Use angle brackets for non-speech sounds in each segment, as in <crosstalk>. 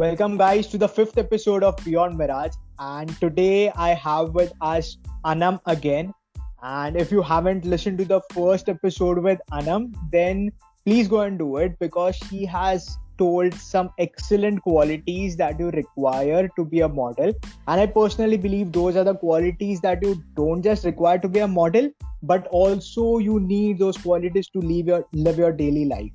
Welcome, guys, to the fifth episode of Beyond Mirage. And today I have with us Anam again. And if you haven't listened to the first episode with Anam, then please go and do it because she has told some excellent qualities that you require to be a model. And I personally believe those are the qualities that you don't just require to be a model, but also you need those qualities to live your live your daily life.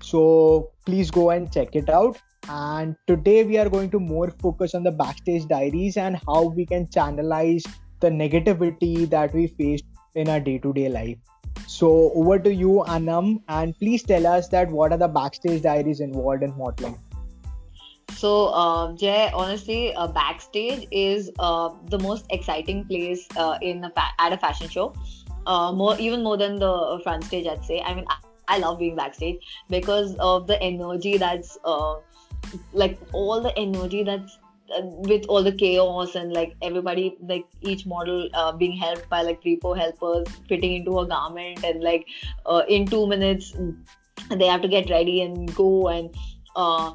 So please go and check it out. And today we are going to more focus on the backstage diaries and how we can channelize the negativity that we face in our day-to-day life. So over to you, Anam, and please tell us that what are the backstage diaries involved in modeling. So, uh, Jay, honestly, uh, backstage is uh, the most exciting place uh, in a fa- at a fashion show. Uh, more, even more than the front stage, I'd say. I mean, I, I love being backstage because of the energy that's uh, like all the energy that's uh, with all the chaos and like everybody like each model uh, being helped by like three four helpers fitting into a garment and like uh, in two minutes they have to get ready and go and uh,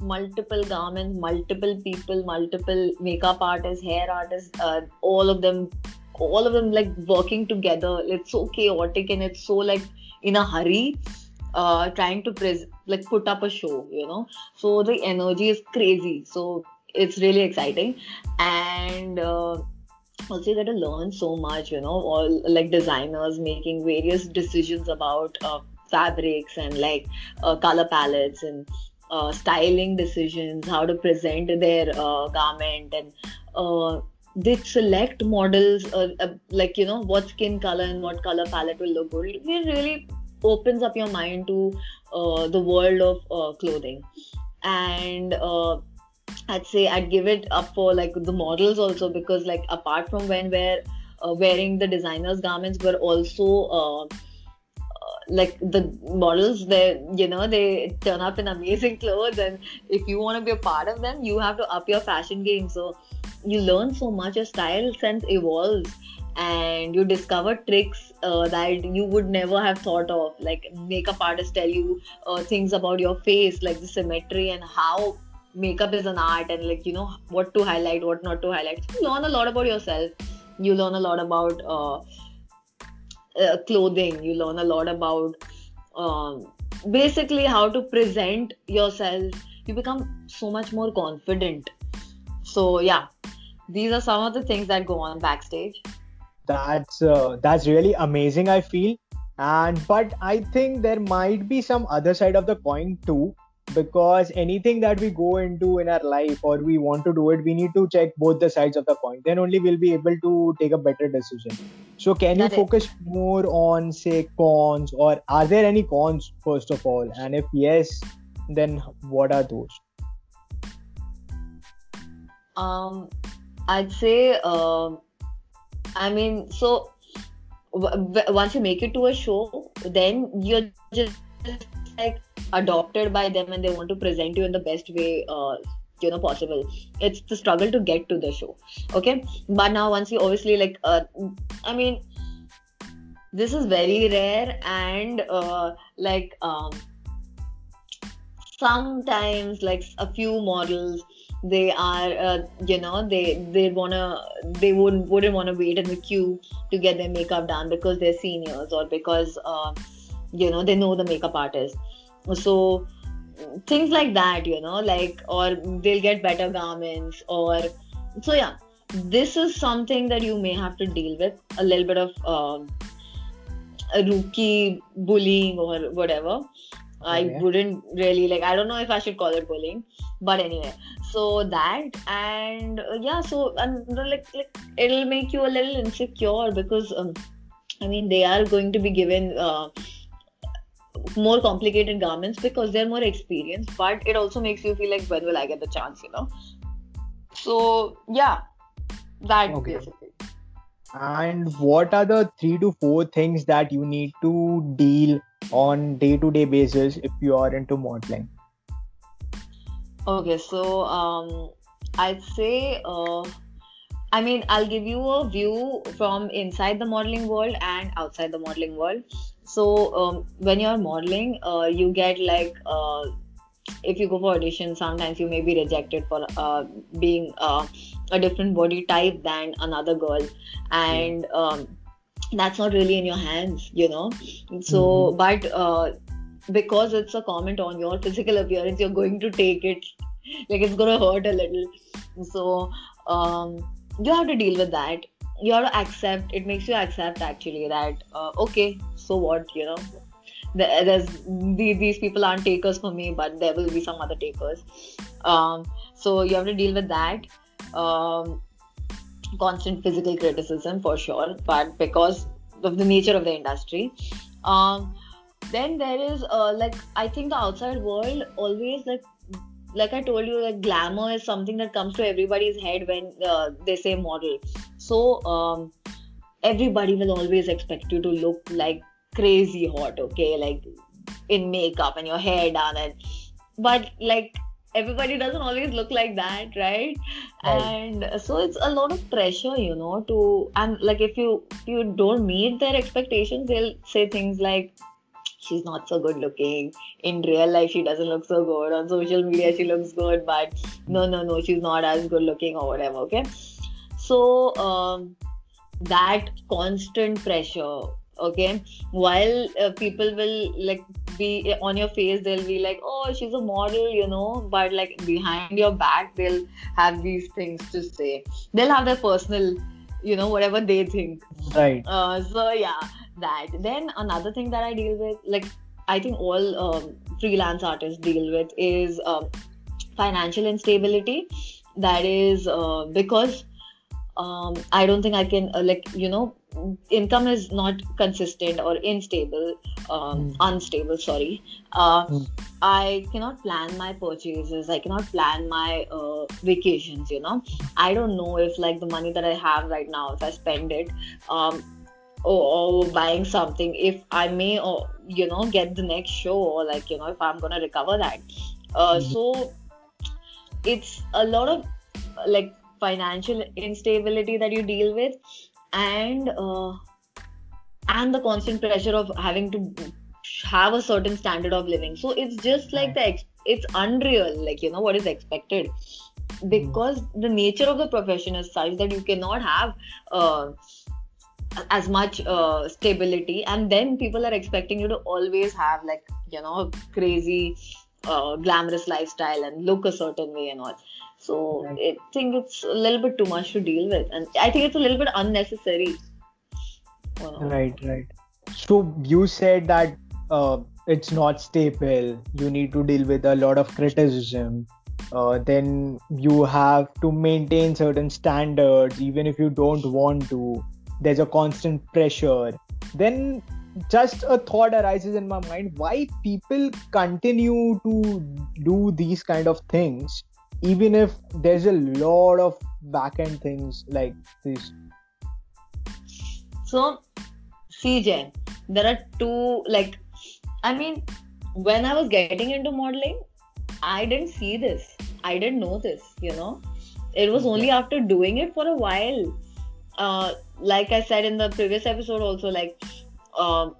multiple garments multiple people multiple makeup artists hair artists uh, all of them all of them like working together. It's so chaotic and it's so like in a hurry uh, trying to pres- like put up a show you know. So the energy is crazy. So it's really exciting. And uh, also you get to learn so much you know all like designers making various decisions about uh, fabrics and like uh, color palettes and uh, styling decisions how to present their uh, garment and uh, they select models uh, like you know what skin color and what color palette will look good. It really opens up your mind to uh, the world of uh, clothing. And uh, i'd say i'd give it up for like the models also because like apart from when we're uh, wearing the designers garments but also uh, uh, like the models they you know they turn up in amazing <laughs> clothes and if you want to be a part of them you have to up your fashion game. So you learn so much your style sense evolves and you discover tricks uh, that you would never have thought of. Like makeup artists tell you uh, things about your face like the symmetry and how makeup is an art and like you know what to highlight what not to highlight. You learn a lot about yourself. You learn a lot about uh, uh, clothing. You learn a lot about um, basically how to present yourself. You become so much more confident. So yeah. These are some of the things that go on backstage that's uh, that's really amazing i feel. And but i think there might be some other side of the coin too. Because anything that we go into in our life or we want to do it we need to check both the sides of the coin. Then only we'll be able to take a better decision. So can That you focus more on say cons or are there any cons first of all? And if yes then what are those? Um i'd say um i mean so w- once you make it to a show then you're just like adopted by them and they want to present you in the best way uh, you know possible. It's the struggle to get to the show okay? But now once you obviously like uh, i mean this is very rare and uh, like um, sometimes like a few models they are uh, you know they they wanna they wouldn't wouldn't want to wait in the queue to get their makeup done because they're seniors or because uh, you know they know the makeup artist. So things like that you know like or they'll get better garments or so yeah. This is something that you may have to deal with a little bit of um, rookie bullying or whatever. I wouldn't really like i don't know if i should call it bullying but anyway so that and uh, yeah so and like like it'll make you a little insecure because um, i mean they are going to be given uh, more complicated garments because they're more experienced but it also makes you feel like when will i get the chance you know? So yeah that Okay. basically. And what are the three to four things that you need to deal on day to day basis if you are into modeling Okay, so um, I'd say, uh, I mean, I'll give you a view from inside the modeling world and outside the modeling world. So um, when you're modeling, uh, you get like uh, if you go for audition sometimes you may be rejected for uh, being uh, a different body type than another girl and um, that's not really in your hands you know so mm-hmm. but uh, because it's a comment on your physical appearance you're going to take it. Like it's gonna hurt a little. So um, you have to deal with that. You have to accept it makes you accept actually that uh, okay so what you know? There's these people aren't takers for me but there will be some other takers. Um, so you have to deal with that. Um, constant physical criticism for sure but because of the nature of the industry. Um, then there is uh, like i think the outside world always like like i told you like glamour is something that comes to everybody's head when uh, they say model so um, everybody will always expect you to look like crazy hot okay like in makeup and your hair done and but like everybody doesn't always look like that right? right? and so it's a lot of pressure you know to and like if you if you don't meet their expectations they'll say things like she's not so good looking. In real life she doesn't look so good. On social media she looks good but no no no she's not as good looking or whatever okay? So um, that constant pressure okay? While uh, people will like be on your face they'll be like oh she's a model you know? But like behind your back they'll have these things to say. They'll have their personal you know whatever they think. Right. Uh, so yeah that. Then another thing that i deal with like i think all um, freelance artists deal with is um, financial instability. That is uh, because um, i don't think i can uh, like you know income is not consistent or unstable um, mm. unstable sorry. Uh, mm. i cannot plan my purchases. I cannot plan my uh, vacations you know. I don't know if like the money that i have right now if i spend it um, or, or buying something. If i may or you know get the next show or like you know if i'm gonna recover that. Uh, mm. so it's a lot of like financial instability that you deal with and uh, and the constant pressure of having to have a certain standard of living. So it's just like the ex- it's unreal like you know what is expected. Because the nature of the profession is such that you cannot have uh, as much uh, stability and then people are expecting you to always have like you know crazy uh, glamorous lifestyle and look a certain way and all so right. I think it's a little bit too much to deal with, and I think it's a little bit unnecessary. Right, right. So you said that uh, it's not stable. You need to deal with a lot of criticism. Uh, then you have to maintain certain standards, even if you don't want to. There's a constant pressure. Then just a thought arises in my mind why people continue to do these kind of things even if there's a lot of back end things like this. So, CJ, there are two like, I mean, when I was getting into modeling, I didn't see this. I didn't know this. You know, it was only after doing it for a while. Uh, like I said in the previous episode, also like. Uh,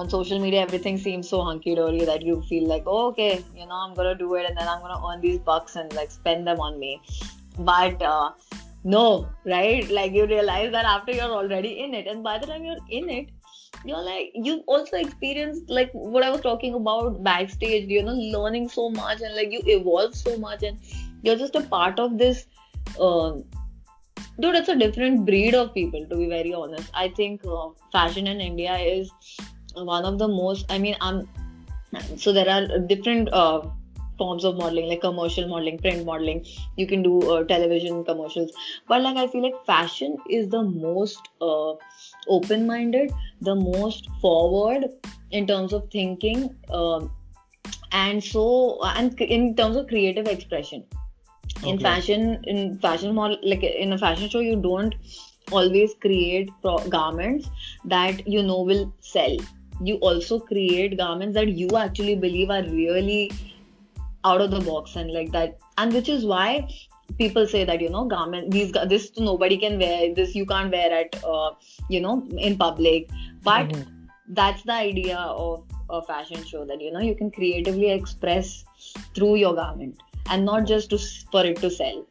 on social media everything seems so hunky dory that you feel like oh, okay you know i'm gonna do it and then i'm gonna earn these bucks and like spend them on me but uh, no right like you realize that after you're already in it and by the time you're in it you're like you also experienced like what i was talking about backstage you know learning so much and like you evolve so much and you're just a part of this uh, dude it's a different breed of people to be very honest. I think uh, fashion in india is one of the most i mean i'm so there are different uh, forms of modeling like commercial modeling print modeling. You can do uh, television commercials. But like i feel like fashion is the most uh, open minded the most forward in terms of thinking um, and so and in terms of creative expression okay. in fashion in fashion model like in a fashion show you don't always create pro- garments that you know will sell you also create garments that you actually believe are really out of the box and like that and which is why people say that you know garment these this nobody can wear this you can't wear at uh, you know in public but mm-hmm. that's the idea of a fashion show that you know you can creatively express through your garment and not just to for it to sell.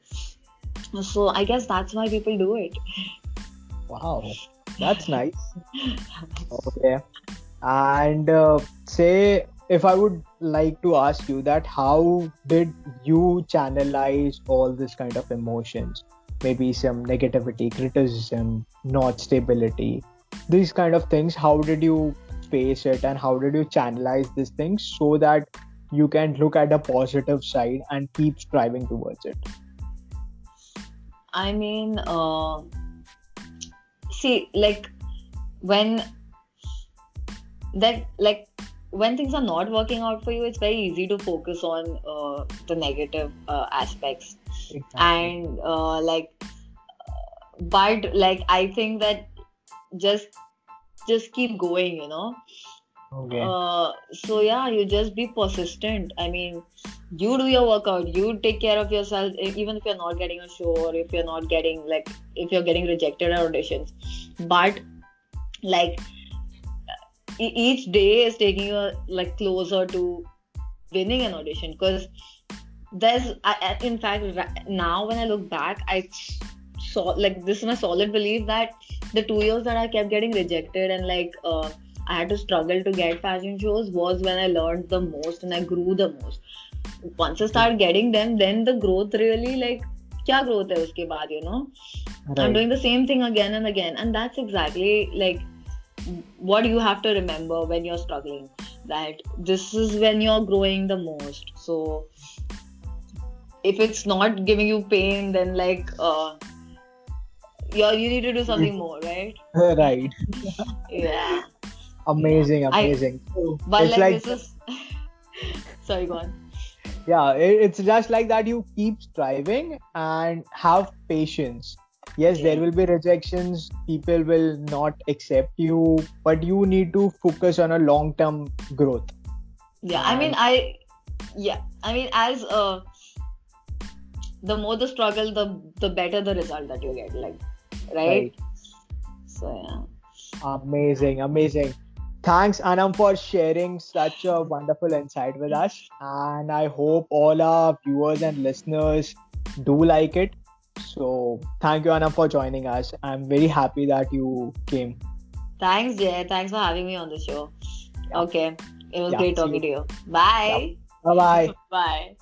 So i guess that's why people do it. Wow that's nice. Okay. And uh, say if i would like to ask you that how did you channelize all this kind of emotions? Maybe some negativity criticism not stability these kind of things. How did you face it and how did you channelize these things so that you can look at the positive side and keep striving towards it. I mean uh, see like when that like when things are not working out for you it's very easy to focus on uh, the negative uh, aspects. Exactly. and uh, like but like i think that just just keep going you know okay. Uh, so yeah you just be persistent. I mean you do your workout. You take care of yourself even if you're not getting a show or if you're not getting like if you're getting rejected at auditions. But like each day is taking you like closer to winning an audition. Because there's I, in fact now when i look back i saw like this is my solid belief that the two years that i kept getting rejected and like uh, i had to struggle to get fashion shows was when i learned the most and i grew the most. Once i started getting them then the growth really like kya growth hai uske baad you know? Right. i'm doing the same thing again and again and that's exactly like what you have to remember when you're struggling that this is when you're growing the most. So if it's not giving you pain then like uh you you need to do something <laughs> more right? Right. <laughs> Yeah amazing amazing. I, but like, like, this is <laughs> sorry go on. Yeah it's just like that you keep striving and have patience. Yes there will be rejections. People will not accept you but you need to focus on a long term growth. Yeah i mean i yeah i mean as uh the more the struggle the the better the result that you get like right, right. so yeah. Amazing amazing thanks anam for sharing such a wonderful insight with us and i hope all our viewers and listeners do like it so thank you, Anam, for joining us. I'm very happy that you came. Thanks, Jay. Thanks for having me on the show. Yeah. Okay. It was yeah, great talking you. to you. Bye. Yeah. Bye-bye. <laughs> Bye.